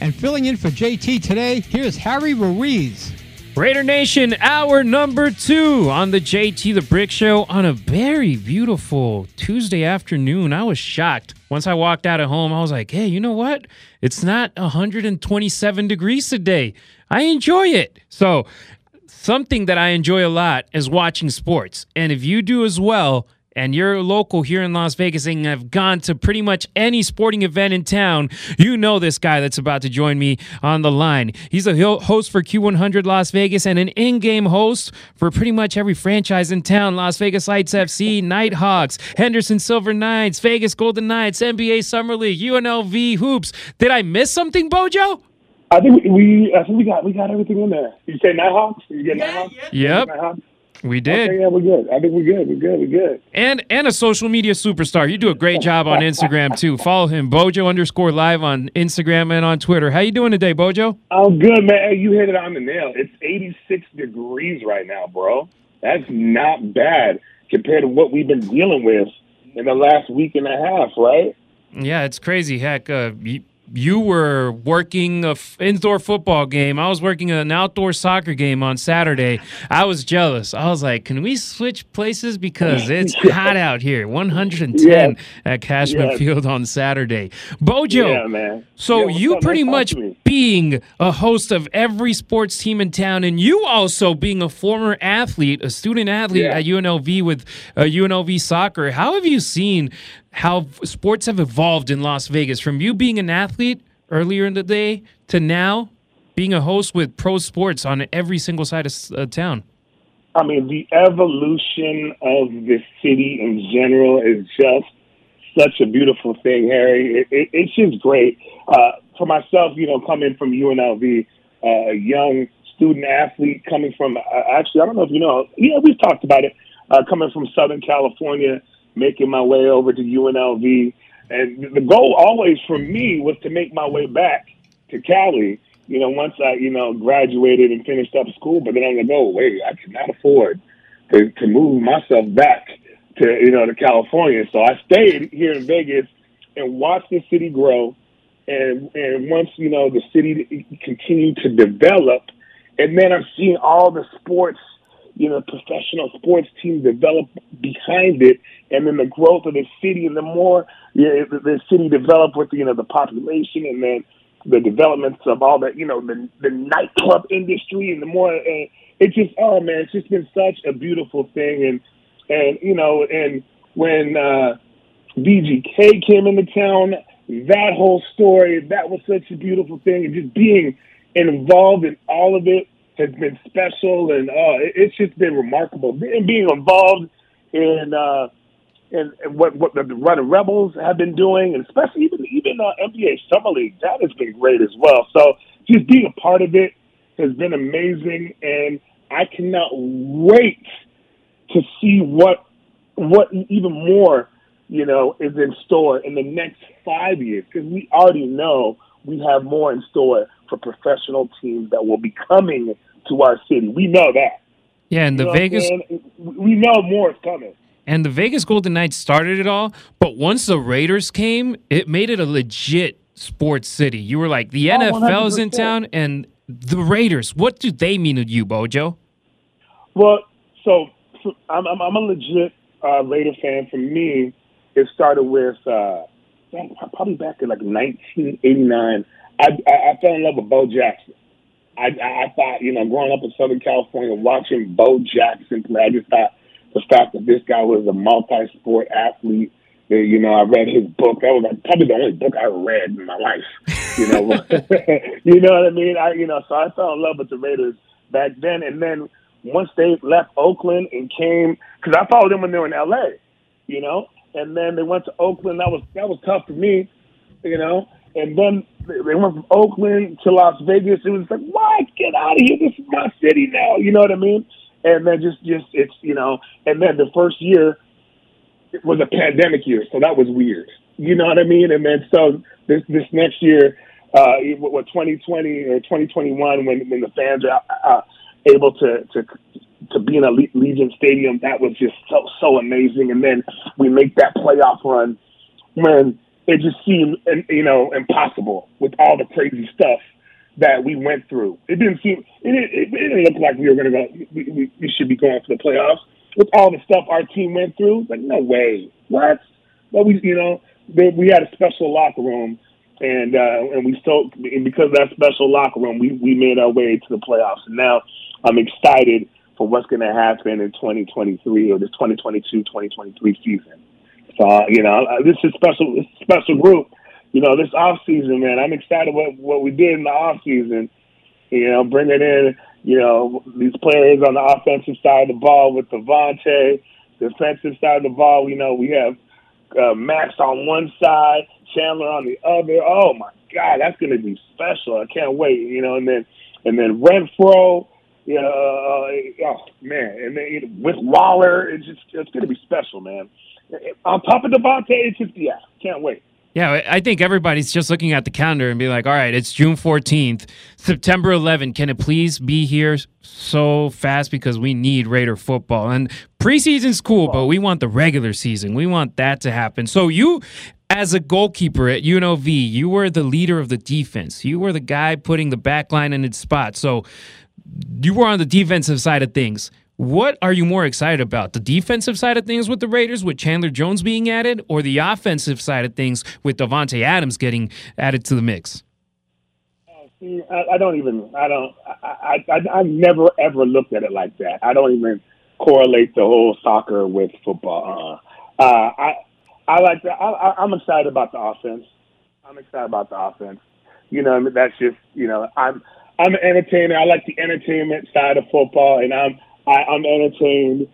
And filling in for JT today, here's Harry Ruiz. Raider Nation, hour number two on the JT the Brick Show on a very beautiful Tuesday afternoon. I was shocked. Once I walked out of home, I was like, hey, you know what? It's not 127 degrees today. I enjoy it. So, something that I enjoy a lot is watching sports. And if you do as well, and you're local here in Las Vegas and have gone to pretty much any sporting event in town, you know this guy that's about to join me on the line. He's a host for Q100 Las Vegas and an in game host for pretty much every franchise in town Las Vegas Lights FC, Nighthawks, Henderson Silver Knights, Vegas Golden Knights, NBA Summer League, UNLV Hoops. Did I miss something, Bojo? I think we, we I think we got we got everything in there. Did you say Nighthawks? Did you get yeah, Nighthawks? Yep. Nighthawks? We did. Okay, yeah, we're good. I think we're good. We're good. We're good. And and a social media superstar. You do a great job on Instagram too. Follow him, Bojo underscore live on Instagram and on Twitter. How you doing today, Bojo? I'm good, man. Hey, you hit it on the nail. It's 86 degrees right now, bro. That's not bad compared to what we've been dealing with in the last week and a half, right? Yeah, it's crazy. Heck, uh, you were working a f- indoor football game. I was working an outdoor soccer game on Saturday. I was jealous. I was like, "Can we switch places because it's hot out here." 110 at Cashman Field on Saturday. Bojo, yeah, man. So yeah, you pretty much being a host of every sports team in town, and you also being a former athlete, a student athlete yeah. at UNLV with uh, UNLV soccer. How have you seen how sports have evolved in Las Vegas from you being an athlete earlier in the day to now being a host with pro sports on every single side of uh, town? I mean, the evolution of the city in general is just such a beautiful thing, Harry. It, it, it's just great. Uh, for myself, you know, coming from UNLV, uh, a young student athlete coming from, uh, actually, I don't know if you know, yeah, we've talked about it, uh, coming from Southern California, making my way over to UNLV. And the goal always for me was to make my way back to Cali, you know, once I, you know, graduated and finished up school. But then I'm like, oh, wait, I cannot afford to, to move myself back to, you know, to California. So I stayed here in Vegas and watched the city grow. And, and once, you know, the city continued to develop, and then I'm seeing all the sports you know, professional sports teams develop behind it, and then the growth of the city, and the more you know, the, the city developed with you know the population, and then the developments of all that, you know, the the nightclub industry, and the more, and it just, oh man, it's just been such a beautiful thing, and and you know, and when uh, VGK came into town, that whole story, that was such a beautiful thing, and just being involved in all of it has been special, and uh, it's just been remarkable. And being involved in uh, in, in what what the Running Rebels have been doing, and especially even even uh, NBA Summer League, that has been great as well. So just being a part of it has been amazing, and I cannot wait to see what what even more you know is in store in the next five years because we already know we have more in store for professional teams that will be coming to our city. We know that. Yeah, and You the know what I'm Vegas we know more is coming. and the Vegas Golden Knights started it all, but once the Raiders came, it made it a legit sports city. You were like, the Oh, NFL's in 100%. town and the Raiders. What do they mean to you, Bojo? Well, so, so I'm, I'm I'm a legit uh, Raider fan. For me, it started with uh, man, probably back in like 1989. I, I, I fell in love with Bo Jackson. I, I, I thought, you know, growing up in Southern California, watching Bo Jackson play, I just thought the fact that this guy was a multi-sport athlete. You know, I read his book. That was like, probably the only book I read in my life. You know, you know what I mean? I, you know, so I fell in love with the Raiders back then, and then once they left Oakland and came, because I followed them when they were in L.A. You know, and then they went to Oakland. That was that was tough for me. You know, and then they went from Oakland to Las Vegas. It was like, what? Get out of here! This is my city now. You know what I mean? And then just just it's you know, and then the first year it was a pandemic year, so that was weird. You know what I mean? And then so this this next year, uh, what what 2020 or 2021, when when the fans are uh, able to to to be in a Le- Legion Stadium, that was just so so amazing. And then we make that playoff run when it just seemed you know impossible with all the crazy stuff that we went through. It didn't seem it, it, it didn't look like we were going to go. We, we, we should be going for the playoffs with all the stuff our team went through. Like no way, what? But we, you know, we had a special locker room, and uh, and we still and because of that special locker room, we we made our way to the playoffs. And now I'm excited for what's going to happen in 2023 or this 2022-2023 season. So you know, this is special. This is special group. You know, this off season, man. I'm excited what what we did in the off season. You know, bringing in you know these players on the offensive side of the ball with Davante. Defensive side of the ball, you know, we have uh, Max on one side, Chandler on the other. Oh my God, that's going to be special. I can't wait. You know, and then and then Renfrow. Yeah, uh, oh man, and with Waller, it's just it's going to be special, man. On top of Davante, it's just yeah, can't wait. Yeah, I think everybody's just looking at the calendar and be like, all right, it's June 14th, September 11th. Can it please be here so fast because we need Raider football? And preseason's cool, but we want the regular season. We want that to happen. So you, as a goalkeeper at UNLV, you were the leader of the defense. You were the guy putting the back line in its spot. So you were on the defensive side of things. What are you more excited about? The defensive side of things with the Raiders, with Chandler Jones being added, or the offensive side of things with Davante Adams getting added to the mix? I, I don't even. I don't. I, I. I've never ever looked at it like that. I don't even correlate the whole soccer with football. Uh, uh, I. I like that. I, I'm excited about the offense. I'm excited about the offense. You know, that's just. You know, I'm. I'm an entertainer. I like the entertainment side of football, and I'm I, I'm entertained.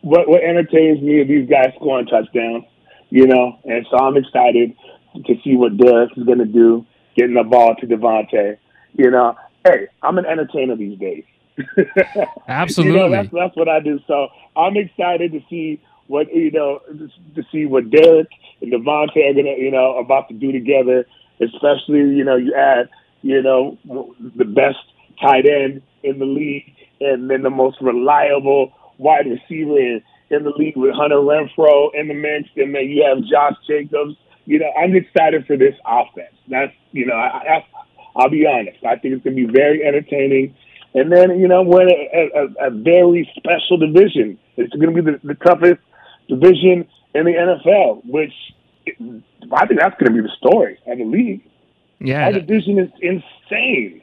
What what entertains me are these guys scoring touchdowns, you know, and so I'm excited to see what Derek is going to do, getting the ball to Davante. You know, hey, I'm an entertainer these days. Absolutely, you know, that's that's what I do. So I'm excited to see what you know to see what Derek and Davante are gonna you know about to do together. Especially you know you add you know the best tight end in the league and then the most reliable wide receiver in, in the league with Hunter Renfrow in the mix, and then you have Josh Jacobs. You know, I'm excited for this offense. That's you know, I, I, I'll be honest. I think it's going to be very entertaining. And then you know, we're in a, a, a very special division. It's going to be the, the toughest division in the NFL, which I think that's going to be the story of the league. Yeah, division is insane.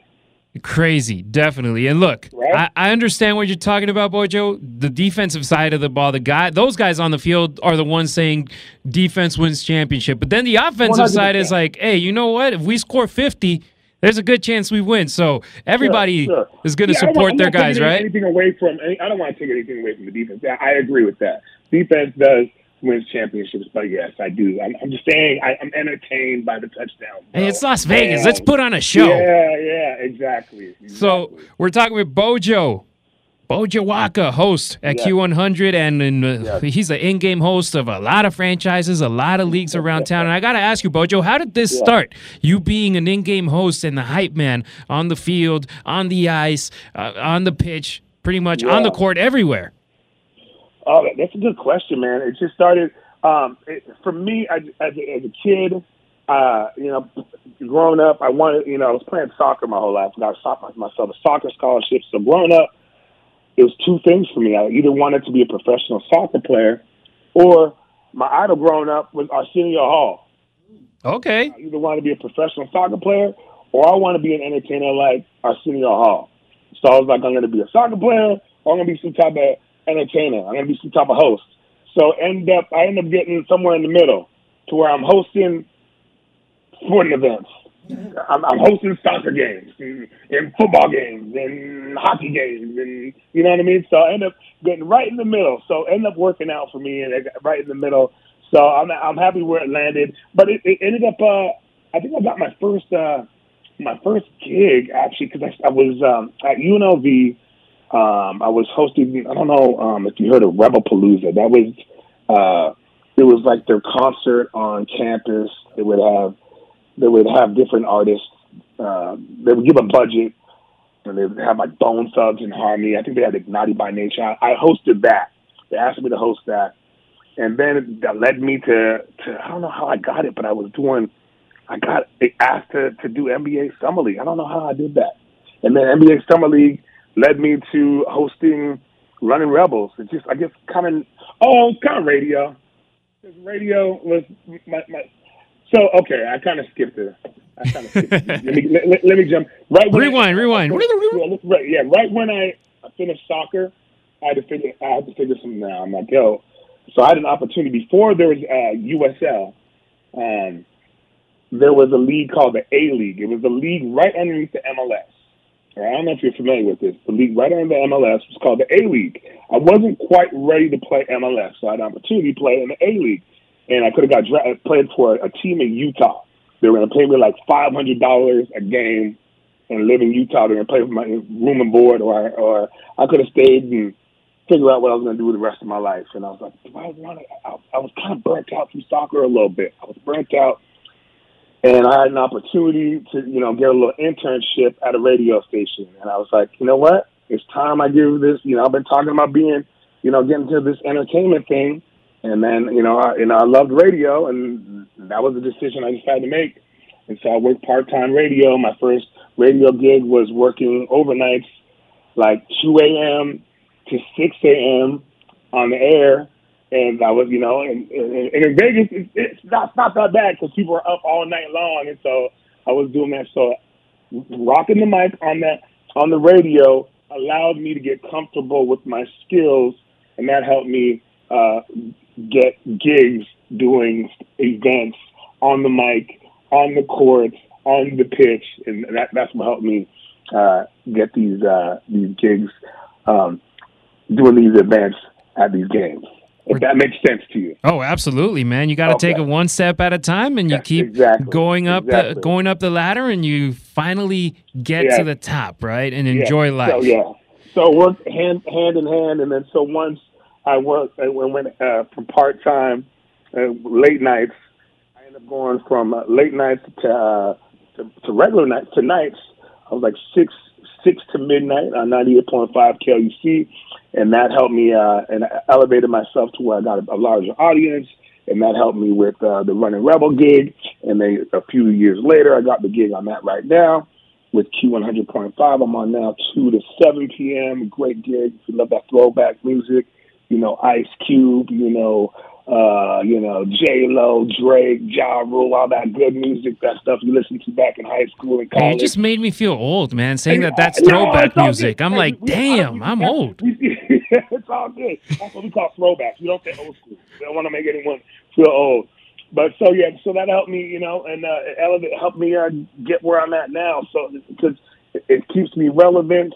Crazy, definitely. And look, right? I, I, understand what you're talking about, Bojo. The defensive side of the ball, the guy, those guys on the field are the ones saying defense wins championship. But then the offensive 100%. side is like, hey, you know what? If we score 50, there's a good chance we win. So everybody sure, sure. is going to yeah, support want, their guys, right? Anything away from? I don't want to take anything away from the defense. I agree with that. Defense does wins championships. But yes, I do. I'm, I'm just saying I, am entertained by the touchdown. Hey, it's Las Vegas. Let's put on a show. Yeah, yeah, exactly. exactly. So we're talking with Bojo. Bojo Waka, host at yes. Q100, and, and uh, yes. he's an in-game host of a lot of franchises, a lot of leagues around town. And I got to ask you, Bojo, how did this yeah. start? You being an in-game host and the hype man on the field, on the ice, uh, on the pitch, pretty much yeah. on the court, everywhere. Oh, that's a good question, man. It just started um, it, for me as, as, a, as a kid. Uh, you know, growing up, I wanted, you know, I was playing soccer my whole life. I got myself a soccer scholarship. So growing up, it was two things for me. I either wanted to be a professional soccer player, or my idol growing up was Arsenio Hall. Okay. I either want to be a professional soccer player, or I want to be an entertainer like Arsenio Hall. So I was like, I'm going to be a soccer player, or I'm going to be some type of entertainer. I'm gonna be some type of host. So end up I end up getting somewhere in the middle to where I'm hosting sporting events. I'm, I'm hosting soccer games and, and football games and hockey games and you know what I mean. So I end up getting right in the middle. So end up working out for me and I got right in the middle. So I'm I'm happy where it landed. But it, it ended up. Uh, I think I got my first uh, my first gig actually because I, I was um, at UNLV um, I was hosting. I don't know um, if you heard of Rebel Palooza. That was uh, it was like their concert on campus. They would have they would have different artists. Uh, they would give a budget, and they would have like Bone Thugs and Harmony. I think they had Naughty by Nature. I, I hosted that. They asked me to host that, and then that led me to to I don't know how I got it, but I was doing I got asked to to do NBA Summer League. I don't know how I did that, and then NBA Summer League led me to hosting Running Rebels. It just I guess kind of oh kind of radio. Because Radio was my, my so okay. I kind of skipped it. I kind of skipped it. let, me, let, let, me jump right. When rewind, I, rewind. Right, yeah, right when I finished soccer, I had to figure. I had to figure something out. I'm like, yo. So I had an opportunity before there was uh, USL. Um, there was a league called the A League. It was a league right underneath the MLS. I don't know if you're familiar with this. The league right under the MLS was called the A League. I wasn't quite ready to play MLS, so I had an opportunity to play in the A League, and I could have got dra- uh, played for a team in Utah. They were going to pay me like five hundred dollars a game and live in Utah. They're going to pay for my room and board, or or I could have stayed and figure out what I was going to do with the rest of my life. And I was like, do I want to? I, I was kind of burnt out from soccer a little bit. I was burnt out and I had an opportunity to, you know, get a little internship at a radio station. And I was like, you know what? It's time I give this, you know, I've been talking about being, you know, getting to this entertainment thing. And then, you know, I, you know, I loved radio and that was the decision I decided to make. And so I worked part-time radio. My first radio gig was working overnights, like 2 a.m. to 6 a.m. on the air and I was, you know, and, and, and in Vegas, it's, it's not not that bad because people are up all night long, and so I was doing that. So rocking the mic on that on the radio allowed me to get comfortable with my skills, and that helped me uh, get gigs doing events on the mic, on the courts, on the pitch, and that that's what helped me uh, get these uh, these gigs, um, doing these events at these games if that makes sense to you. Oh, absolutely, man. You got to okay. take it one step at a time, and you keep exactly. going up exactly. the going up the ladder, and you finally get yeah. to the top, right, and enjoy yeah. life. So, yeah. So work hand hand in hand, and then so once I worked, I went uh, from part time, uh, late nights. I ended up going from uh, late nights to, uh, to to regular nights to nights. I was like six six to midnight on ninety eight point five KLUC and that helped me uh, and I elevated myself to where I got a, a larger audience, and that helped me with uh, the Running Rebel gig. And then a few years later, I got the gig I'm at right now with Q100.5. I'm on now 2 to 7 p.m. Great gig. If you love that throwback music, you know, Ice Cube, you know, uh, you know, J Lo, Drake, Ja Rule, all that good music, that stuff you listened to back in high school and college. It just made me feel old, man. Saying that that's throwback no, music. I'm like, we, damn, I'm old. it's all good. That's what we call throwbacks. We don't say old school. We don't want to make anyone feel old. But so yeah, so that helped me, you know, and uh, elevate helped me uh, get where I'm at now. So because it, it keeps me relevant,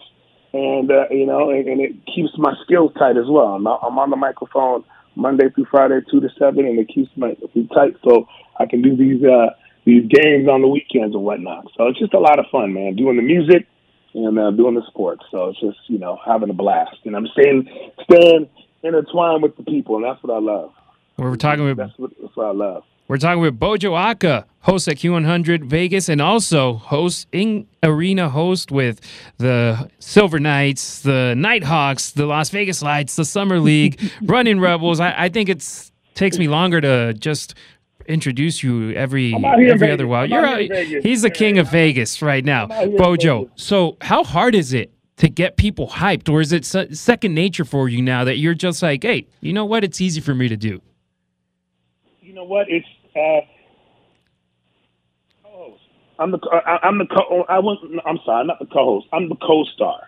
and uh, you know, and, and it keeps my skills tight as well. I'm, I'm on the microphone Monday through Friday, two to seven, and it keeps my feet tight so I can do these uh, these games on the weekends and whatnot. So it's just a lot of fun, man. Doing the music and uh, doing the sports. So it's just you know having a blast, and I'm staying staying intertwined with the people, and that's what I love. We're talking with that's what, that's what I love. We're talking with Bojo Aka, host at Q100 Vegas, and also host in arena host with the Silver Knights, the Nighthawks, the Las Vegas Lights, the Summer League, Running Rebels. I, I think it takes me longer to just introduce you every every other while. You're out, he's the king of Vegas right now, Bojo. So how hard is it to get people hyped, or is it second nature for you now that you're just like, hey, you know what? It's easy for me to do. You know what? It's uh, co-host. I'm the I'm the co. I want. I'm sorry, not the co-host. I'm the co-star.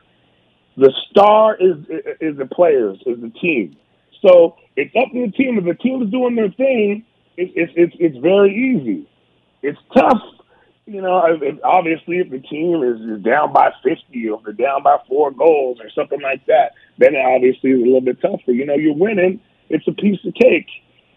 The star is is the players, is the team. So it's up to the team. If the team is doing their thing, it's it's it's, it's very easy. It's tough, you know. obviously, if the team is, is down by fifty or they're down by four goals or something like that, then it obviously is a little bit tougher. You know, you're winning. It's a piece of cake.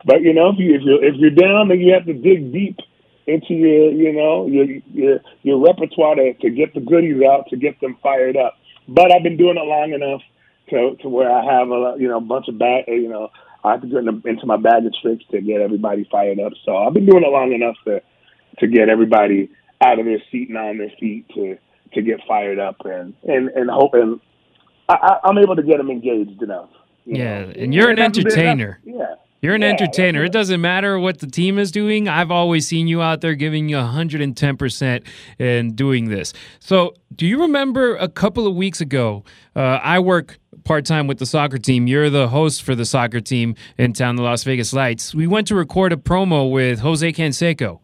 But you know, if you if you're if you're down, then you have to dig deep into your you know your your your repertoire to, to get the goodies out to get them fired up. But I've been doing it long enough to to where I have a you know a bunch of bag you know I have to get into my bag of tricks to get everybody fired up. So I've been doing it long enough to to get everybody out of their seat and on their feet to to get fired up and and and hoping I, I'm able to get them engaged enough. yeah, know? and you're an entertainer. Yeah. You're an Yeah, entertainer. It doesn't matter what the team is doing. I've always seen you out there giving you 110% in doing this. So, do you remember a couple of weeks ago? Uh, I work part time with the soccer team. You're the host for the soccer team in town, the Las Vegas Lights. We went to record a promo with Jose Canseco.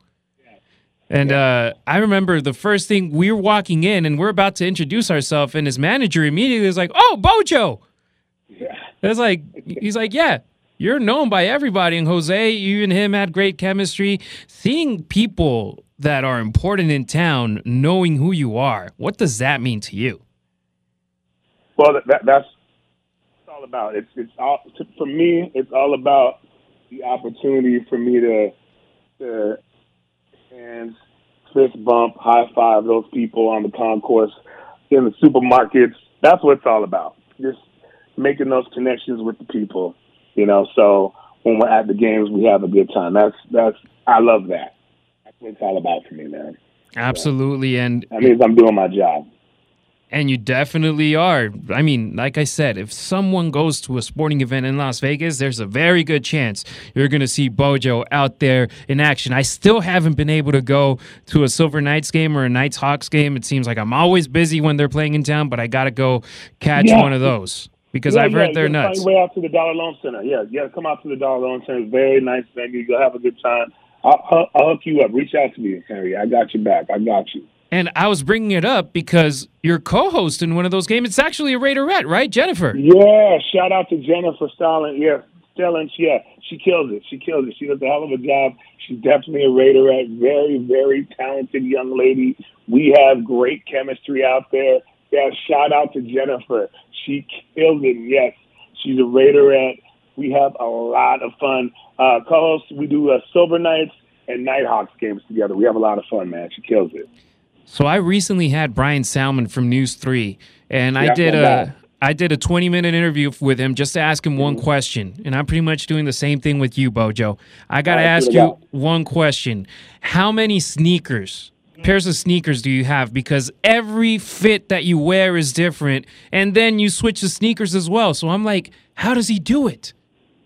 And uh, I remember the first thing we were walking in and we're about to introduce ourselves, and his manager immediately was like, "Oh, Bojo." Yeah. It's like he's like, "Yeah, you're known by everybody." And Jose, you and him had great chemistry. Seeing people that are important in town knowing who you are, what does that mean to you? Well, that, that, that's it's all about. It's it's all for me. It's all about the opportunity for me to to and fist bump, high five those people on the concourse in the supermarkets. That's what it's all about. Just making those connections with the people. You know, so when we're at the games, we have a good time. That's that's I love that. That's what it's all about for me, man. Absolutely, and That means I'm doing my job. And you definitely are. I mean, like I said, if someone goes to a sporting event in Las Vegas, there's a very good chance you're going to see Bojo out there in action. I still haven't been able to go to a Silver Knights game or a Nighthawks game. It seems like I'm always busy when they're playing in town, but I got to go catch Yeah. one of those because Yeah, I've yeah, heard they're you gotta nuts. Way out to the Dollar Loan Center. Yeah, you got to Come out to the Dollar Loan Center. It's very nice venue. You'll have a good time. I'll, I'll, I'll hook you up. Reach out to me, Henry. I got your back. I got you. And I was bringing it up because you're co-host in one of those games. It's actually a Raiderette, right, Jennifer? Yeah. Shout out to Jennifer Stalin. Yeah, Stellan. Yeah, she kills it. She kills it. She does a hell of a job. She's definitely a Raiderette. Very, very talented young lady. We have great chemistry out there. Yeah. Shout out to Jennifer. She kills it. Yes, she's a Raiderette. We have a lot of fun. Uh, co-hosts, we do uh, Silver Knights and Nighthawks games together. We have a lot of fun, man. She kills it. So I recently had Brian Salmon from News Three, and I Yeah, did a did a 20 minute interview with him just to ask him Mm-hmm. one question, and I'm pretty much doing the same thing with you, Bojo. I got to ask you one question: How many sneakers? Pairs of sneakers do you have? Because every fit that you wear is different, and then you switch the sneakers as well. So I'm like, how does he do it?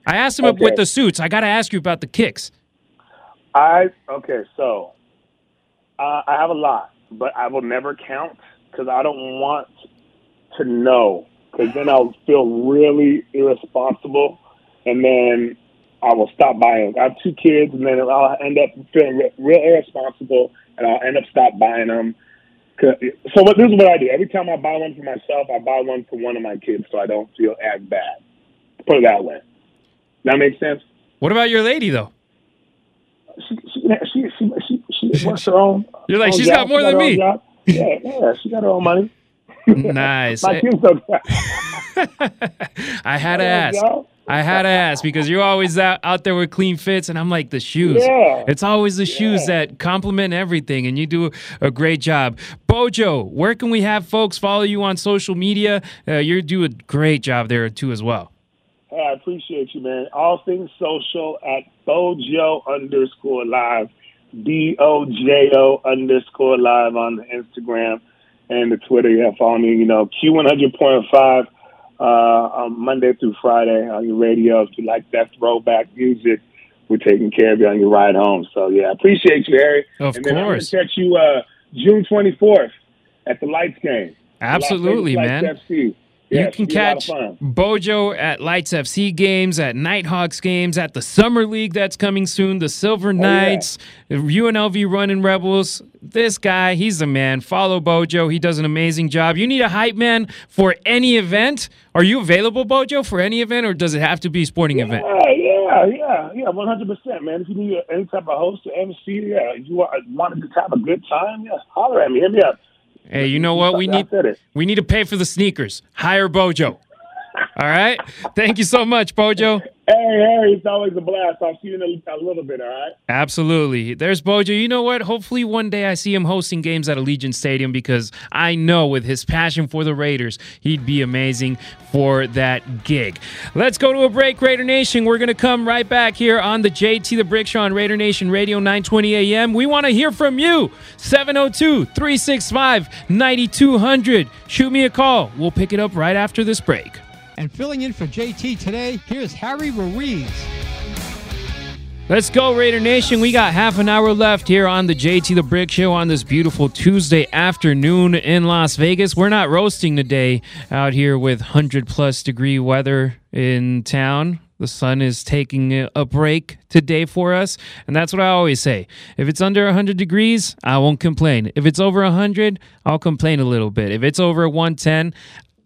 I asked him up with the suits. I got to ask you about the kicks. I okay, so uh, I have a lot, but I will never count because I don't want to know because then I'll feel really irresponsible, and then I will stop buying. I have two kids, and then I'll end up feeling real irresponsible, and I'll end up stop buying them. So what, this is what I do. Every time I buy one for myself, I buy one for one of my kids, so I don't feel as bad. Put it that way. That makes sense. What about your lady though? she she she she she, she works her own. You're like, own she's job. got more She than me. job. Yeah, yeah, she got her own money. Nice. My kids don't. I had to ask. job. I had to ask because you're always out, out there with clean fits, and I'm like the shoes. Yeah. It's always the shoes that complement everything, and you do a great job. Bojo, where can we have folks follow you on social media? Uh, you do a great job there too, as well. Hey, I appreciate you, man. All things social at Bojo underscore live, B O J O underscore live on the Instagram and the Twitter. Yeah, follow me. You know, Q one hundred point five uh, on Monday through Friday on your radio. If you like that throwback music, we're taking care of you on your ride home. So yeah, I appreciate you, Harry. Of and then course. I'm gonna catch you uh, June twenty fourth at the Lights game. Absolutely, Las man. FC. Yeah, you can should be a lot of catch. Bojo at Lights FC games, at Nighthawks games, at the Summer League that's coming soon, the Silver Oh, yeah. Knights, UNLV Running Rebels. This guy, he's the man. Follow Bojo. He does an amazing job. You need a hype man for any event. Are you available, Bojo, for any event, or does it have to be a sporting event? Yeah, yeah, yeah, yeah, hundred percent, man. If you need any type of host or MC, yeah, you want, wanted to have a good time, yeah, holler at me, hit me up. Hey, you know what? We need we need to pay for the sneakers. Hire Bojo. All right. Thank you so much, Bojo. Hey, Harry, it's always a blast. I'll see you in a, a little bit. All right. Absolutely. There's Bojo. You know what? Hopefully one day I see him hosting games at Allegiant Stadium because I know with his passion for the Raiders, he'd be amazing for that gig. Let's go to a break, Raider Nation. We're going to come right back here on the JT the Brick Show on Raider Nation Radio 920 AM. We want to hear from you. 702-365-9200. Shoot me a call. We'll pick it up right after this break. And filling in for JT today, here's Harry Ruiz. Let's go, Raider Nation. We got half an hour left here on the JT the Brick Show on this beautiful Tuesday afternoon in Las Vegas. We're not roasting today out here with 100 plus degree weather in town. The sun is taking a break today for us. And that's what I always say. If it's under 100 degrees, I won't complain. If it's over 100, I'll complain a little bit. If it's over 110,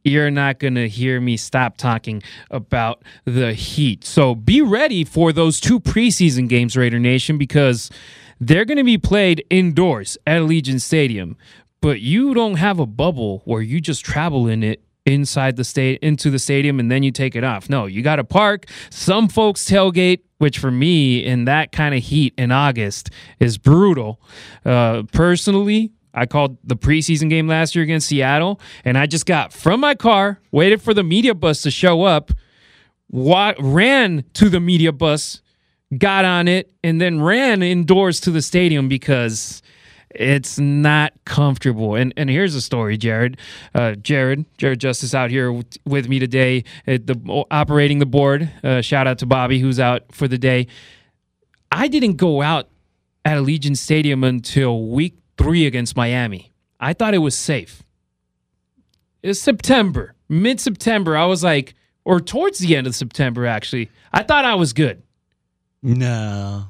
you're not going to hear me stop talking about the Heat. So be ready for those two preseason games, Raider Nation, because they're going to be played indoors at Allegiant Stadium. But you don't have a bubble where you just travel in it inside the state into the stadium and then you take it off. No, you got to park. Some folks tailgate, which for me in that kind of heat in August is brutal. Uh, personally, I called the preseason game last year against Seattle, and I just got from my car, waited for the media bus to show up, wa- ran to the media bus, got on it, and then ran indoors to the stadium because it's not comfortable. And and here's a story, Jared. Uh, Jared, Jared Justice out here w- with me today, at the operating the board. Uh, shout out to Bobby who's out for the day. I didn't go out at Allegiant Stadium until week three against Miami. I thought it was safe. It's September, mid September. I was like, or towards the end of September, actually. I thought I was good. No.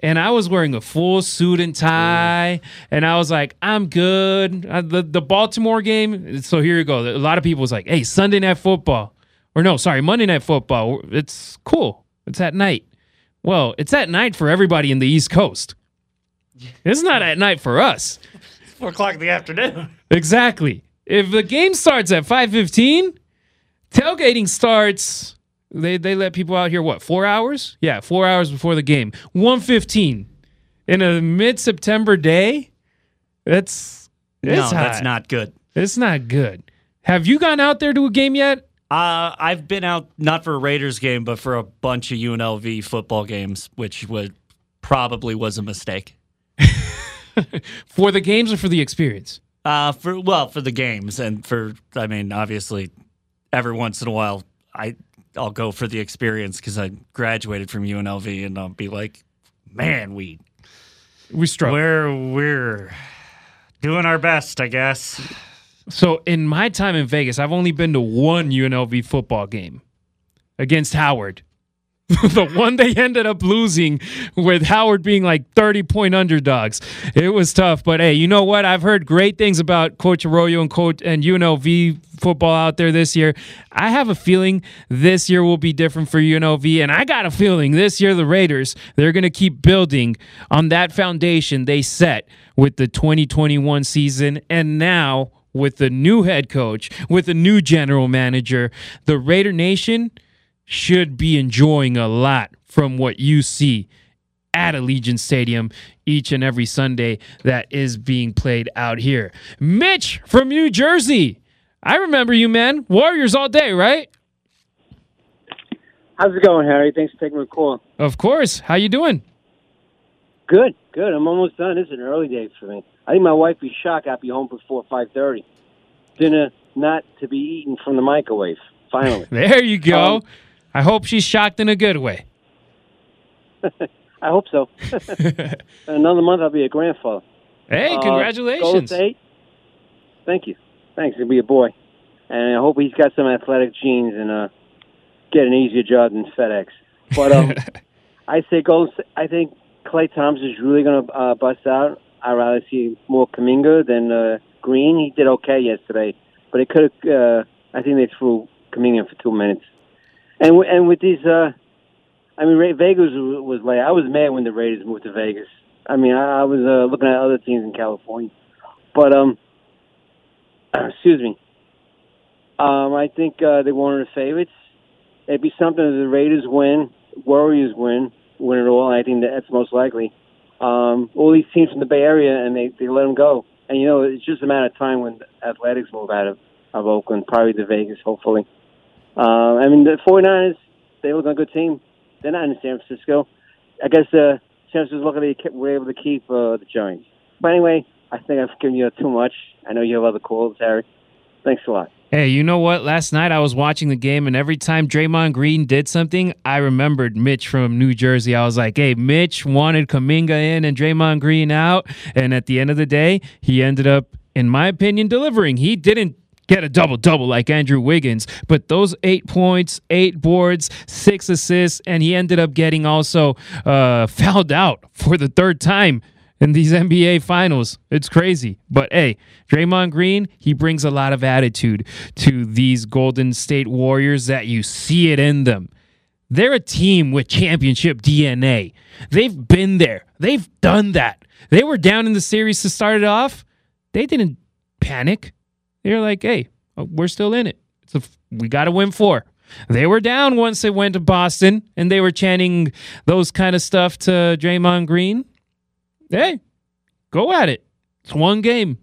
And I was wearing a full suit and tie, and I was like, "I'm good." Uh, the the Baltimore game. So here you go. A lot of people was like, "Hey, Sunday night football," or no, sorry, Monday night football. It's cool. It's at night. Well, it's at night for everybody in the East Coast. It's not at night for us. Four o'clock in the afternoon. Exactly. If the game starts at 5:15, tailgating starts they they let people out here what? 4 hours? Yeah, 4 hours before the game. 1:15 in a mid-September day? That's it's no, hot. that's not good. It's not good. Have you gone out there to a game yet? Uh, I've been out not for a Raiders game, but for a bunch of UNLV football games, which would probably was a mistake. For the games or for the experience? Uh, for well, for the games and for I mean, obviously, every once in a while, I I'll go for the experience because I graduated from UNLV, and I'll be like, man, we We struggle. we're we're doing our best, I guess. So in my time in Vegas, I've only been to one UNLV football game against Howard. the one they ended up losing with Howard being like 30 point underdogs. It was tough, but hey, you know what? I've heard great things about Coach Arroyo and Coach and UNLV football out there this year. I have a feeling this year will be different for UNLV, and I got a feeling this year the Raiders they're going to keep building on that foundation they set with the 2021 season, and now with the new head coach, with the new general manager, the Raider Nation should be enjoying a lot from what you see at Allegiant Stadium each and every Sunday that is being played out here. Mitch from New Jersey. I remember you, man. Warriors all day, right? How's it going, Harry? Thanks for taking my call. Of course. How you doing? Good, good. I'm almost done. This is an early day for me. I think my wife be shocked I'll be home before 5.30. Dinner not to be eaten from the microwave, finally. There you go. Um, I hope she's shocked in a good way. I hope so. In another month, I'll be a grandfather. Hey, Uh, congratulations. State. Thank you. Thanks. He'll be a boy. And I hope he's got some athletic genes and uh, get an easier job than FedEx. But um, I say Golden State. I think Klay Thompson is really going to uh, bust out. I'd rather see more Kuminga than uh, Green. He did okay yesterday, but it could. Uh, I think they threw Kuminga for two minutes. And and with these, uh, I mean, Ra- Vegas was, was late. I was mad when the Raiders moved to Vegas. I mean, I, I was uh, looking at other teams in California, but um, excuse me. Um, I think uh, one of the favorites. It'd be something if the Raiders win, Warriors win, win it all. I think that's most likely. Um, all these teams from the Bay Area, and they, they let them go. And you know, it's just a matter of time when the Athletics move out of, of Oakland, probably to Vegas, hopefully. Uh, I mean, the 49ers, they look like a good team. They're not in San Francisco. I guess uh, San they kept, were able to keep uh, the Giants. But anyway, I think I've given you too much. I know you have other calls, Harry. Thanks a lot. Hey, you know what? Last night I was watching the game, and every time Draymond Green did something, I remembered Mitch from New Jersey. I was like, hey, Mitch wanted Kuminga in and Draymond Green out. And at the end of the day, he ended up, in my opinion, delivering. He didn't get a double double like Andrew Wiggins, but those eight points, eight boards, six assists, and he ended up getting also uh, fouled out for the third time in these NBA finals. It's crazy. But hey, Draymond Green, he brings a lot of attitude to these Golden State Warriors that you see it in them. They're a team with championship DNA. They've been there. They've done that. They were down in the series to start it off. They didn't panic. They're like, hey, uh, we're still in it. A, we got to win four. They were down once they went to Boston and they were chanting those kind of stuff to Draymond Green hey, go at it. It's one game.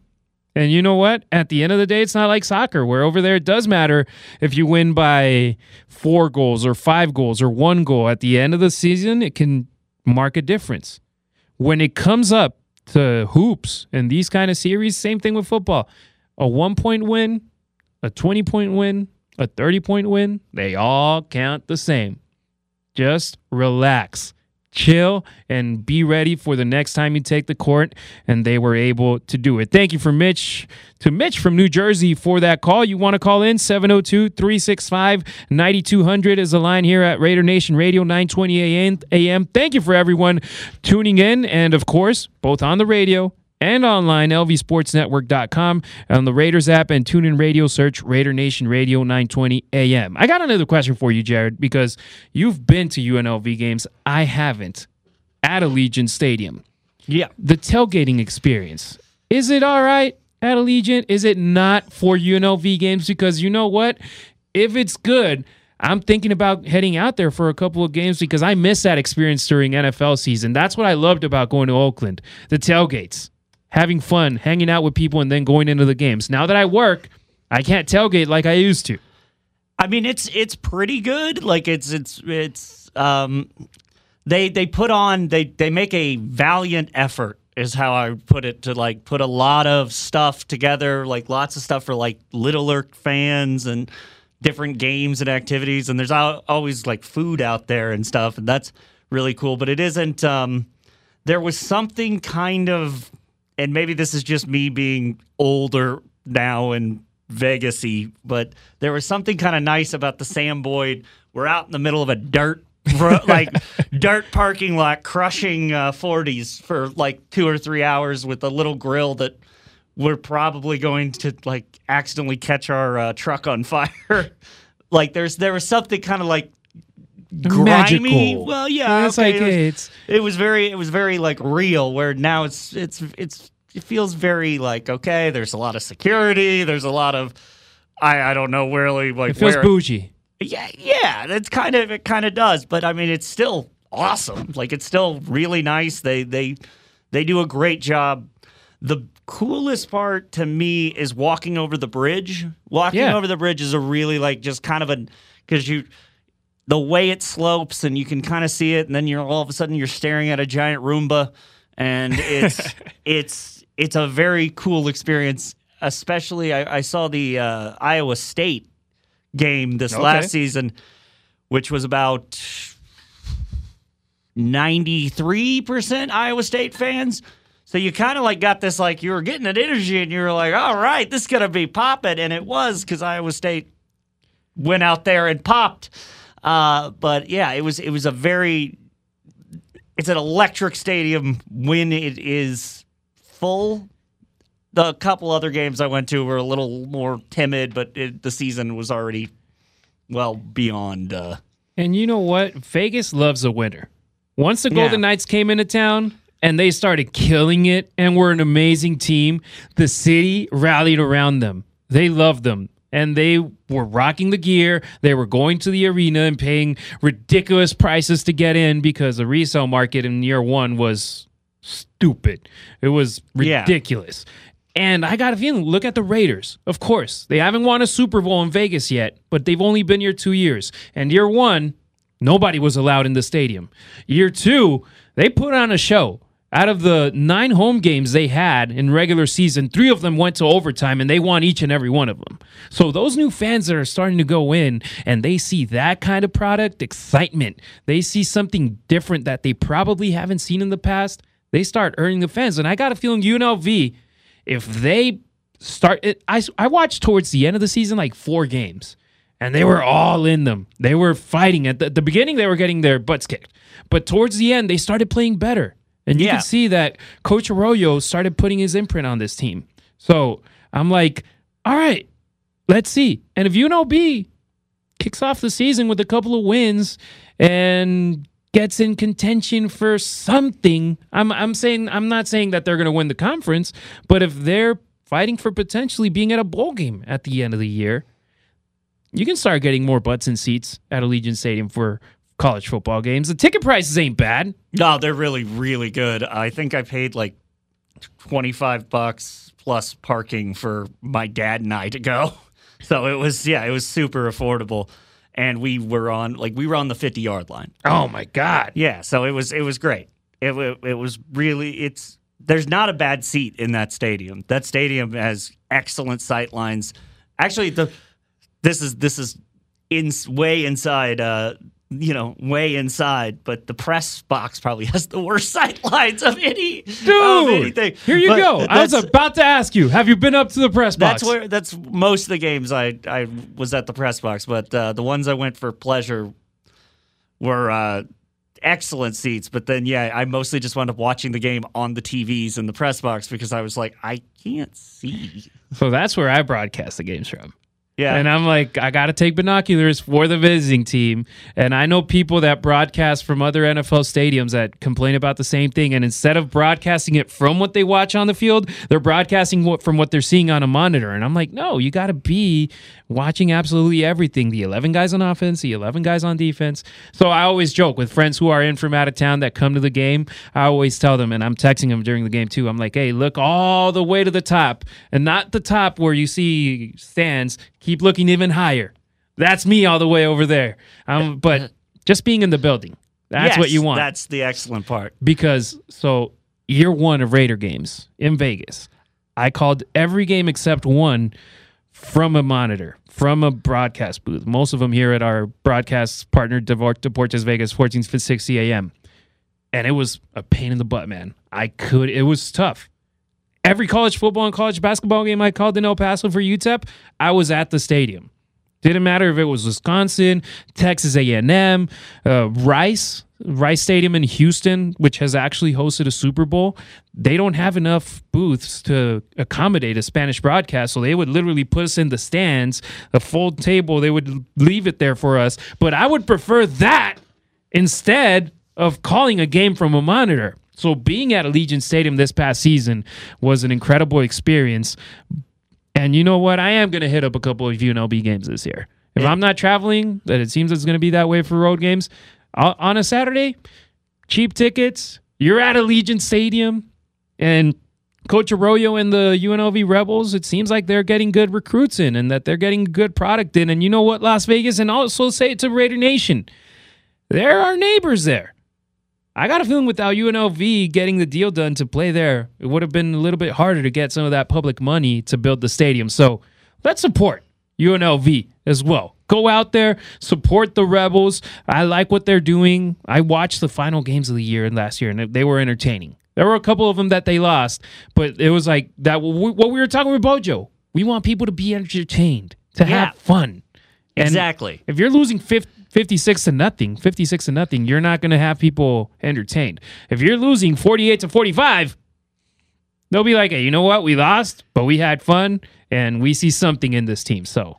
And you know what? At the end of the day, it's not like soccer, where over there it does matter if you win by four goals or five goals or one goal. At the end of the season, it can mark a difference. When it comes up to hoops and these kind of series, same thing with football. A one point win, a 20 point win, a 30 point win, they all count the same. Just relax chill and be ready for the next time you take the court. And they were able to do it. Thank you for Mitch to Mitch from New Jersey for that call. You want to call in 702 365 9200 is the line here at Raider Nation Radio 920 AM. Thank you for everyone tuning in. And of course, both on the radio and online, lvsportsnetwork.com, on the Raiders app and tune in radio search Raider Nation Radio 920 AM. I got another question for you, Jared, because you've been to UNLV games. I haven't at Allegiant Stadium. Yeah. The tailgating experience. Is it all right at Allegiant? Is it not for UNLV games? Because you know what? If it's good, I'm thinking about heading out there for a couple of games because I miss that experience during NFL season. That's what I loved about going to Oakland. The tailgates having fun, hanging out with people, and then going into the games. Now that I work, I can't tailgate like I used to. I mean, it's it's pretty good. Like it's it's it's um, they they put on they they make a valiant effort is how I put it to like put a lot of stuff together, like lots of stuff for like littler fans and different games and activities. And there's always like food out there and stuff, and that's really cool. But it isn't. Um, there was something kind of and maybe this is just me being older now and Vegasy, but there was something kind of nice about the Sam Boyd. We're out in the middle of a dirt like dirt parking lot crushing uh, 40s for like two or three hours with a little grill that we're probably going to like accidentally catch our uh, truck on fire like there's there was something kind of like grimy. Magical. Well, yeah, it's okay, like it was, it's it was very it was very like real where now it's it's it's it feels very like okay there's a lot of security there's a lot of i i don't know really like it feels where bougie. yeah yeah it's kind of it kind of does but i mean it's still awesome like it's still really nice they they they do a great job the coolest part to me is walking over the bridge walking Yeah. over the bridge is a really like just kind of a because you the way it slopes and you can kind of see it and then you're all of a sudden you're staring at a giant roomba and it's it's it's a very cool experience especially i, I saw the uh, iowa state game this Okay. last season which was about 93% iowa state fans so you kind of like got this like you were getting an energy and you were like all right this is gonna be popping and it was because iowa state went out there and popped. Uh, but yeah, it was it was a very it's an electric stadium when it is full. The couple other games I went to were a little more timid, but it, the season was already well beyond. Uh, And you know what? Vegas loves a winner. Once the Golden Yeah. Knights came into town and they started killing it and were an amazing team, the city rallied around them. They loved them. And they were rocking the gear. They were going to the arena and paying ridiculous prices to get in because the resale market in year one was stupid. It was Yeah. ridiculous. And I got a feeling, look at the Raiders. Of course, they haven't won a Super Bowl in Vegas yet, but they've only been here two years. And year one, nobody was allowed in the stadium. Year two, they put on a show. Out of the nine home games they had in regular season, three of them went to overtime and they won each and every one of them. So those new fans that are starting to go in and they see that kind of product, excitement, they see something different that they probably haven't seen in the past, they start earning the fans. And I got a feeling UNLV, if they start it, I, I watched towards the end of the season like four games and they were all in them. They were fighting. At the, the beginning, they were getting their butts kicked. But towards the end, they started playing better. And you Yeah. can see that Coach Arroyo started putting his imprint on this team. So I'm like, all right, let's see. And if UNLV kicks off the season with a couple of wins and gets in contention for something, I'm I'm saying I'm not saying that they're going to win the conference, but if they're fighting for potentially being at a bowl game at the end of the year, you can start getting more butts and seats at Allegiant Stadium for college football games. The ticket prices ain't bad. No, they're really, really good. I think I paid like 25 bucks plus parking for my dad and I to go. So it was, yeah, it was super affordable. And we were on, like, we were on the 50 yard line. Oh my god. Yeah. So it was, it was great. It, wa- it was really, it's, there's not a bad seat in that stadium. That stadium has excellent sight lines. Actually, the, this is, this is in way inside, uh, you know, way inside, but the press box probably has the worst sight lines of any of Dude, anything. here you But go. I was about to ask you, have you been up to the press box? that's where that's most of the games I I was at the press box, but uh, the ones I went for pleasure were uh, excellent seats. But then yeah, I mostly just wound up watching the game on the TVs in the press box because I was like, I can't see. So that's where I broadcast the games from. Yeah, And I'm like, I got to take binoculars for the visiting team. And I know people that broadcast from other NFL stadiums that complain about the same thing. And instead of broadcasting it from what they watch on the field, they're broadcasting what, from what they're seeing on a monitor. And I'm like, no, you got to be watching absolutely everything the 11 guys on offense, the 11 guys on defense. So I always joke with friends who are in from out of town that come to the game. I always tell them, and I'm texting them during the game too. I'm like, hey, look all the way to the top and not the top where you see stands. Keep looking even higher. That's me all the way over there. Um, but just being in the building, that's Yes, what you want That's the excellent part. because so year one of Raider games in Vegas, I called every game except one from a monitor, from a broadcast booth. Most of them here at our broadcast partner, Deportes Vegas, 1460 AM. And it was a pain in the butt, man. I could, it was tough. Every college football and college basketball game I called in El Paso for UTEP, I was at the stadium. Didn't matter if it was Wisconsin, Texas A&M, uh, Rice, Rice Stadium in Houston, which has actually hosted a Super Bowl. They don't have enough booths to accommodate a Spanish broadcast, so they would literally put us in the stands, a full table. They would leave it there for us. But I would prefer that instead of calling a game from a monitor. So being at Allegiant Stadium this past season was an incredible experience. And you know what? I am going to hit up a couple of UNLV games this year. If I'm not traveling, that it seems it's going to be that way for road games, Uh, on a Saturday, cheap tickets, you're at Allegiant Stadium, and Coach Arroyo and the UNLV Rebels, it seems like they're getting good recruits in and that they're getting good product in. And you know what, Las Vegas, and also say it to Raider Nation, there are neighbors there. I got a feeling without UNLV getting the deal done to play there, it would have been a little bit harder to get some of that public money to build the stadium. So let's support UNLV as well. Go out there, support the Rebels. I like what they're doing. I watched the final games of the year and last year, and they were entertaining. There were a couple of them that they lost, but it was like that. What we were talking with Bojo, we want people to be entertained, to Yeah. have fun. And Exactly. if you're losing 50, 56 to nothing, 56 to nothing, you're not going to have people entertained. If you're losing 48 to 45, they'll be like, hey, you know what? We lost, but we had fun and we see something in this team. So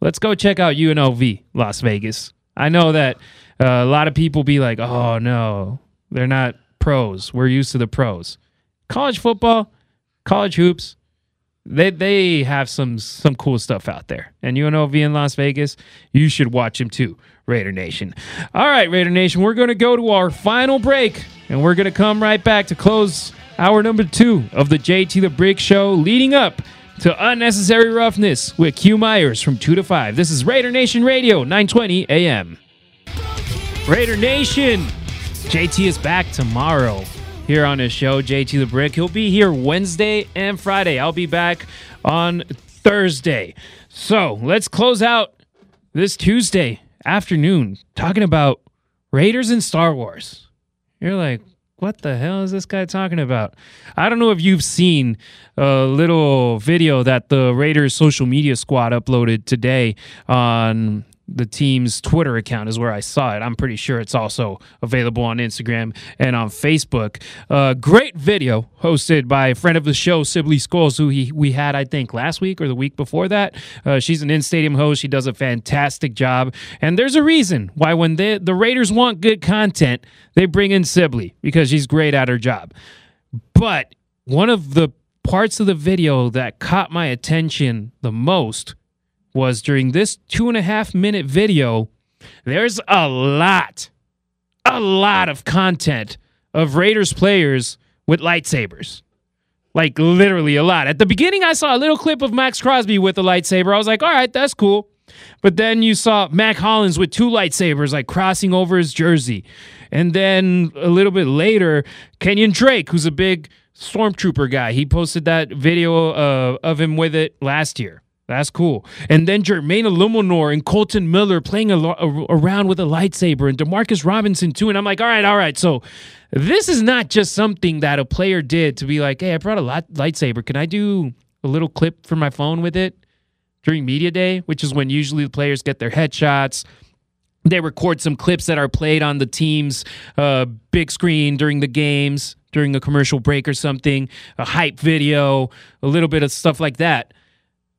let's go check out UNLV Las Vegas. I know that uh, a lot of people be like, oh, no, they're not pros. We're used to the pros. College football, college hoops, they they have some some cool stuff out there. And UNLV in Las Vegas, you should watch them too, Raider Nation. All right, Raider Nation, we're going to go to our final break, and we're going to come right back to close hour number two of the JT the Brick Show, leading up to unnecessary roughness with Q Myers from two to five. This is Raider Nation Radio, 920 AM. Raider Nation, JT is back tomorrow. here on his show, JT the Brick. He'll be here Wednesday and Friday. I'll be back on Thursday. So let's close out this Tuesday afternoon talking about Raiders and Star Wars. You're like, what the hell is this guy talking about? I don't know if you've seen a little video that the Raiders social media squad uploaded today on the team's Twitter account is where I saw it. I'm pretty sure it's also available on Instagram and on Facebook. Uh, great video hosted by a friend of the show, Sibley Scoles, who he, we had, I think, last week or the week before that. Uh, she's an in stadium host. She does a fantastic job. And there's a reason why when they, the Raiders want good content, they bring in Sibley because she's great at her job. But one of the parts of the video that caught my attention the most was during this two and a half minute video, there's a lot, a lot of content of Raiders players with lightsabers. Like literally a lot. At the beginning, I saw a little clip of Maxx Crosby with a lightsaber. I was like, all right, that's cool. But then you saw Mack Hollins with two lightsabers, like crossing over his jersey. And then a little bit later, Kenyon Drake, who's a big stormtrooper guy, he posted that video uh, of him with it last year. That's cool. And then Jermaine Eluemunor and Kolton Miller playing a, a, around with a lightsaber and Demarcus Robinson too. And I'm like, all right, all right. So this is not just something that a player did to be like, hey, I brought a light- lightsaber. Can I do a little clip for my phone with it during media day, which is when usually the players get their headshots. They record some clips that are played on the team's uh, big screen during the games, during a commercial break or something, a hype video, a little bit of stuff like that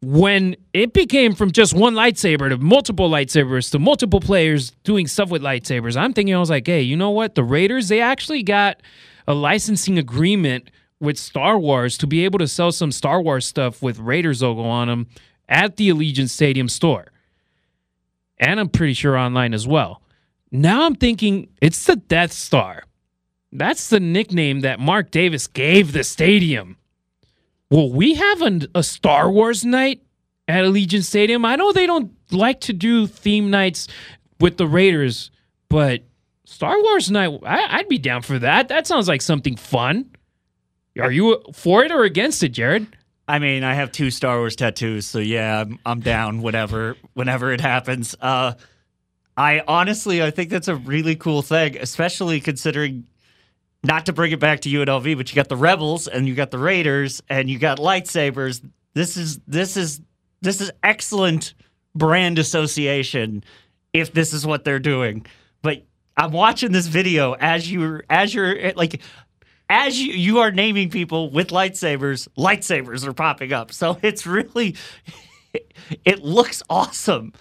when it became from just one lightsaber to multiple lightsabers to multiple players doing stuff with lightsabers, I'm thinking, I was like, hey, you know what? The Raiders, they actually got a licensing agreement with Star Wars to be able to sell some Star Wars stuff with Raiders logo on them at the Allegiant Stadium store. And I'm pretty sure online as well. Now I'm thinking it's the Death Star. That's the nickname that Mark Davis gave the stadium. Will we have an, a Star Wars night at Allegiant Stadium? I know they don't like to do theme nights with the Raiders, but Star Wars night, I, would be down for that. That sounds like something fun. Are you for it or against it, Jared? I mean, I have two Star Wars tattoos, so yeah, I'm, I'm down. Whatever, whenever it happens. Uh, I honestly, I think that's a really cool thing, especially considering not to bring it back to UNLV, but you got the Rebels and you got the Raiders and you got lightsabers. This is this is this is excellent brand association if this is what they're doing. But I'm watching this video as you as you're like as you, you are naming people with lightsabers, lightsabers are popping up. So it's really it looks awesome.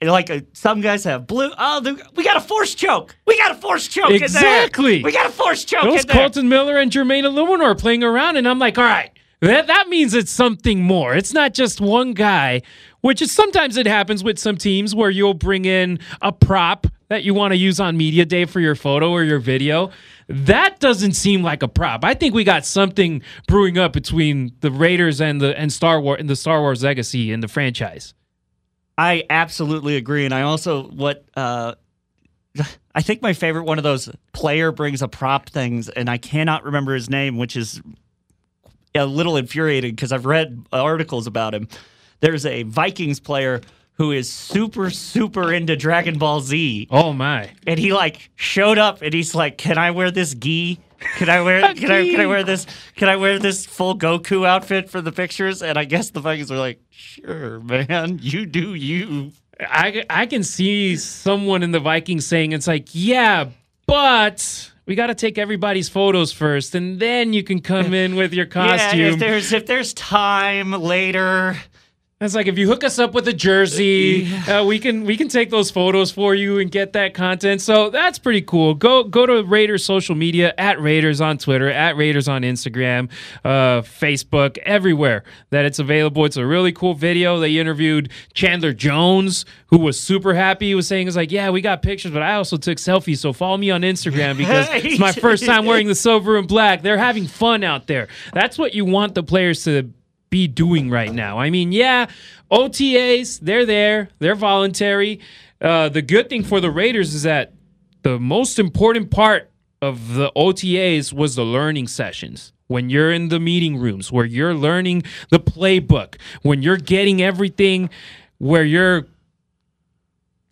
And like uh, some guys have blue. Oh, we got a force choke. We got a force choke. Exactly. We got a force choke. Those Kolton Miller and Jermaine Eluemunor playing around, and I'm like, all right, that that means it's something more. It's not just one guy, which is sometimes it happens with some teams where you'll bring in a prop that you want to use on media day for your photo or your video. That doesn't seem like a prop. I think we got something brewing up between the Raiders and the and Star Wars and the Star Wars legacy and the franchise. I absolutely agree, and I also what uh, I think my favorite one of those player brings a prop things, and I cannot remember his name, which is a little infuriating because I've read articles about him. There's a Vikings player who is super super into Dragon Ball Z. Oh my! And he like showed up, and he's like, "Can I wear this gi?" Can I wear can I can I wear this can I wear this full Goku outfit for the pictures? And I guess the Vikings were like, sure, man, you do you. I I can see someone in the Vikings saying it's like, yeah, but we got to take everybody's photos first, and then you can come in with your costume. Yeah, if there's if there's time later, it's like if you hook us up with a jersey, uh, we can we can take those photos for you and get that content. So that's pretty cool. Go go to Raiders social media at Raiders on Twitter, at Raiders on Instagram, uh, Facebook, everywhere that it's available. It's a really cool video. They interviewed Chandler Jones, who was super happy. He was saying, "It's like, yeah, we got pictures, but I also took selfies. So follow me on Instagram because it's my first time wearing the silver and black. They're having fun out there. That's what you want the players to." Be doing right now. I mean, yeah, OTAs, they're there, they're voluntary. Uh, the good thing for the Raiders is that the most important part of the OTAs was the learning sessions. When you're in the meeting rooms, where you're learning the playbook, when you're getting everything, where you're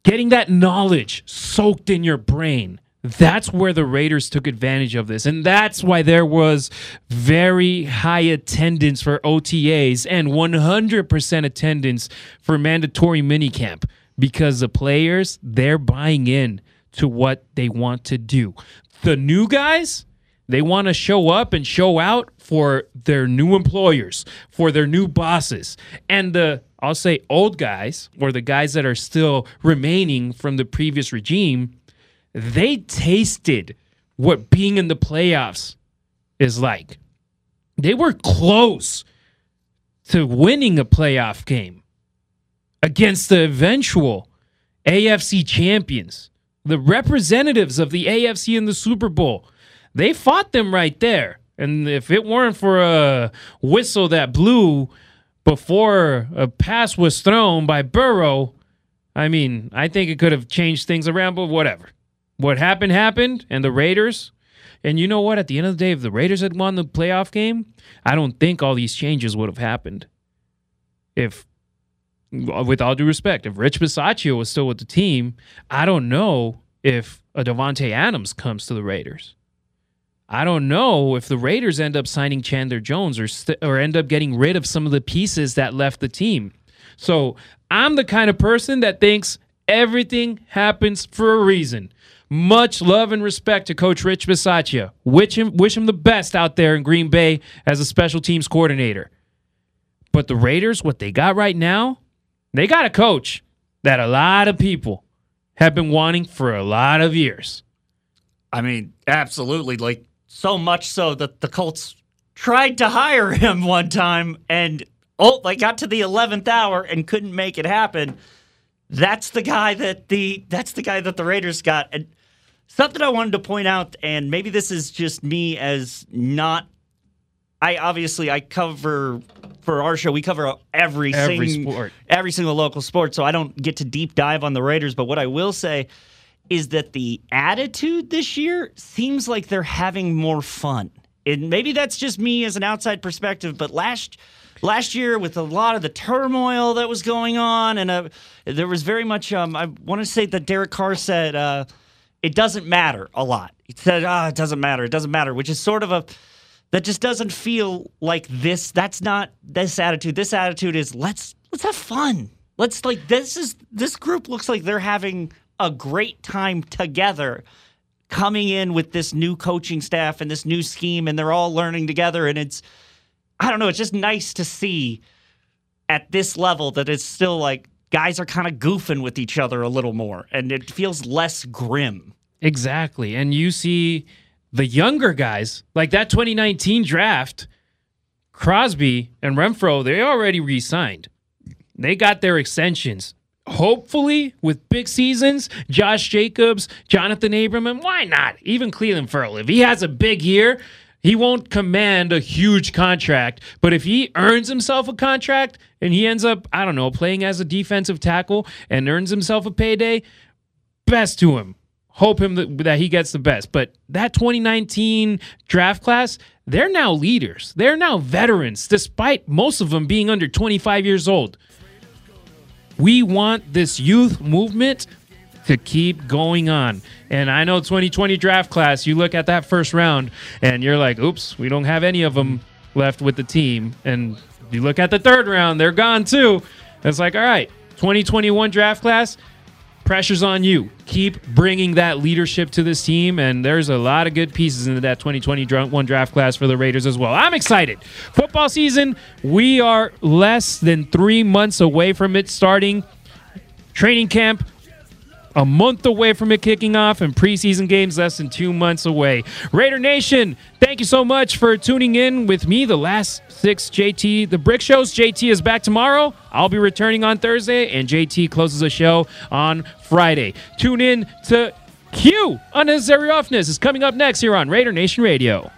getting that knowledge soaked in your brain. That's where the Raiders took advantage of this. And that's why there was very high attendance for OTAs and 100% attendance for mandatory minicamp because the players, they're buying in to what they want to do. The new guys, they want to show up and show out for their new employers, for their new bosses. And the, I'll say, old guys, or the guys that are still remaining from the previous regime, they tasted what being in the playoffs is like. They were close to winning a playoff game against the eventual AFC champions, the representatives of the AFC in the Super Bowl. They fought them right there. And if it weren't for a whistle that blew before a pass was thrown by Burrow, I mean, I think it could have changed things around, but whatever. What happened, happened, and the Raiders. And you know what? At the end of the day, if the Raiders had won the playoff game, I don't think all these changes would have happened. If, with all due respect, if Rich Bisaccia was still with the team, I don't know if a Davante Adams comes to the Raiders. I don't know if the Raiders end up signing Chandler Jones or st- or end up getting rid of some of the pieces that left the team. So I'm the kind of person that thinks everything happens for a reason. Much love and respect to Coach Rich Bisaccia. Wish him, wish him the best out there in Green Bay as a special teams coordinator. But the Raiders, what they got right now, they got a coach that a lot of people have been wanting for a lot of years. I mean, absolutely. Like so much so that the Colts tried to hire him one time and oh, they got to the 11th hour and couldn't make it happen. That's the guy that the that's the guy that the Raiders got. And something I wanted to point out and maybe this is just me as not I obviously I cover for our show we cover every, Every sing- sport. every single local sport so I don't get to deep dive on the Raiders but what I will say is that the attitude this year seems like they're having more fun. And maybe that's just me as an outside perspective, but last last year with a lot of the turmoil that was going on and uh, there was very much um, I want to say that Derek Carr said uh, it doesn't matter a lot. He said, "Ah, it doesn't matter. It doesn't matter," which is sort of a that just doesn't feel like this. That's not this attitude. This attitude is let's let's have fun. Let's like this is this group looks like they're having a great time together coming in with this new coaching staff and this new scheme and they're all learning together and it's I don't know, it's just nice to see at this level that it's still like guys are kind of goofing with each other a little more and it feels less grim. Exactly. And you see the younger guys, like that 2019 draft, Crosby and Renfrow, they already re signed. They got their extensions. Hopefully, with big seasons, Josh Jacobs, Johnathan Abram, and why not? Even Clelin Ferrell. If he has a big year, he won't command a huge contract. But if he earns himself a contract and he ends up, I don't know, playing as a defensive tackle and earns himself a payday, best to him. Hope him that, that he gets the best. But that 2019 draft class, they're now leaders. They're now veterans, despite most of them being under 25 years old. We want this youth movement to keep going on. And I know 2020 draft class, you look at that first round and you're like, oops, we don't have any of them left with the team. And you look at the third round, they're gone too. It's like, all right, 2021 draft class, pressure's on you. Keep bringing that leadership to this team, and there's a lot of good pieces into that 2021 draft class for the Raiders as well. I'm excited. Football season, we are less than three months away from it starting. Training camp, a month away from it kicking off, and preseason games less than two months away. Raider Nation, thank you so much for tuning in with me. The last six JT, the Brick Shows. JT is back tomorrow. I'll be returning on Thursday, and JT closes the show on Friday. Tune in to Q Unnecessary Roughness is coming up next here on Raider Nation Radio.